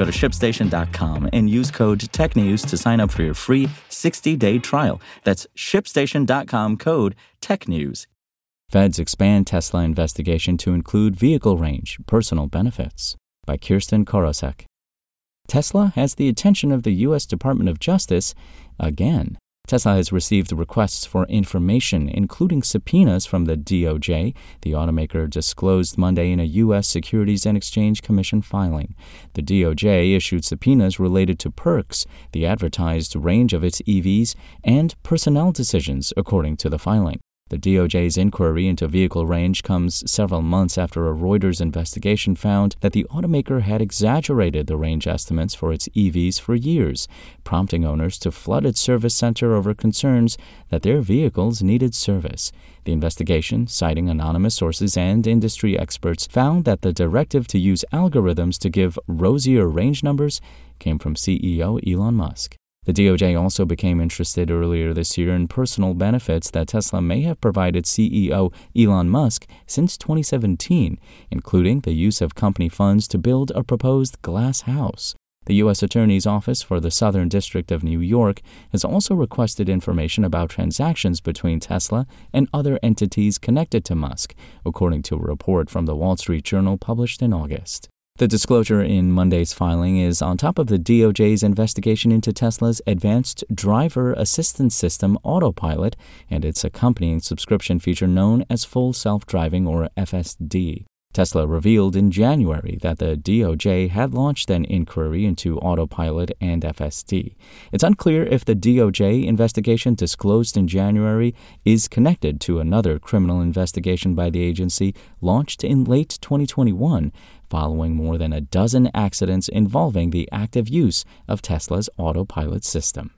Go to shipstation.com and use code TechNews to sign up for your free 60 day trial. That's shipstation.com code TechNews. Feds expand Tesla investigation to include vehicle range, personal benefits. By Kirsten Korosek. Tesla has the attention of the U.S. Department of Justice again. Tesla has received requests for information, including subpoenas from the DOJ, the automaker disclosed Monday in a U.S. Securities and Exchange Commission filing. The DOJ issued subpoenas related to perks, the advertised range of its EVs, and personnel decisions, according to the filing. The DOJ's inquiry into vehicle range comes several months after a Reuters investigation found that the automaker had exaggerated the range estimates for its EVs for years, prompting owners to flood its service center over concerns that their vehicles needed service. The investigation, citing anonymous sources and industry experts, found that the directive to use algorithms to give rosier range numbers came from CEO Elon Musk. The DOJ also became interested earlier this year in personal benefits that Tesla may have provided CEO Elon Musk since 2017, including the use of company funds to build a proposed glass house. The U.S. Attorney's Office for the Southern District of New York has also requested information about transactions between Tesla and other entities connected to Musk, according to a report from the Wall Street Journal published in August. The disclosure in Monday's filing is on top of the DOJ's investigation into Tesla's advanced driver assistance system Autopilot and its accompanying subscription feature known as Full Self Driving or FSD. Tesla revealed in January that the DOJ had launched an inquiry into Autopilot and FSD. It's unclear if the DOJ investigation disclosed in January is connected to another criminal investigation by the agency launched in late 2021 following more than a dozen accidents involving the active use of Tesla's autopilot system.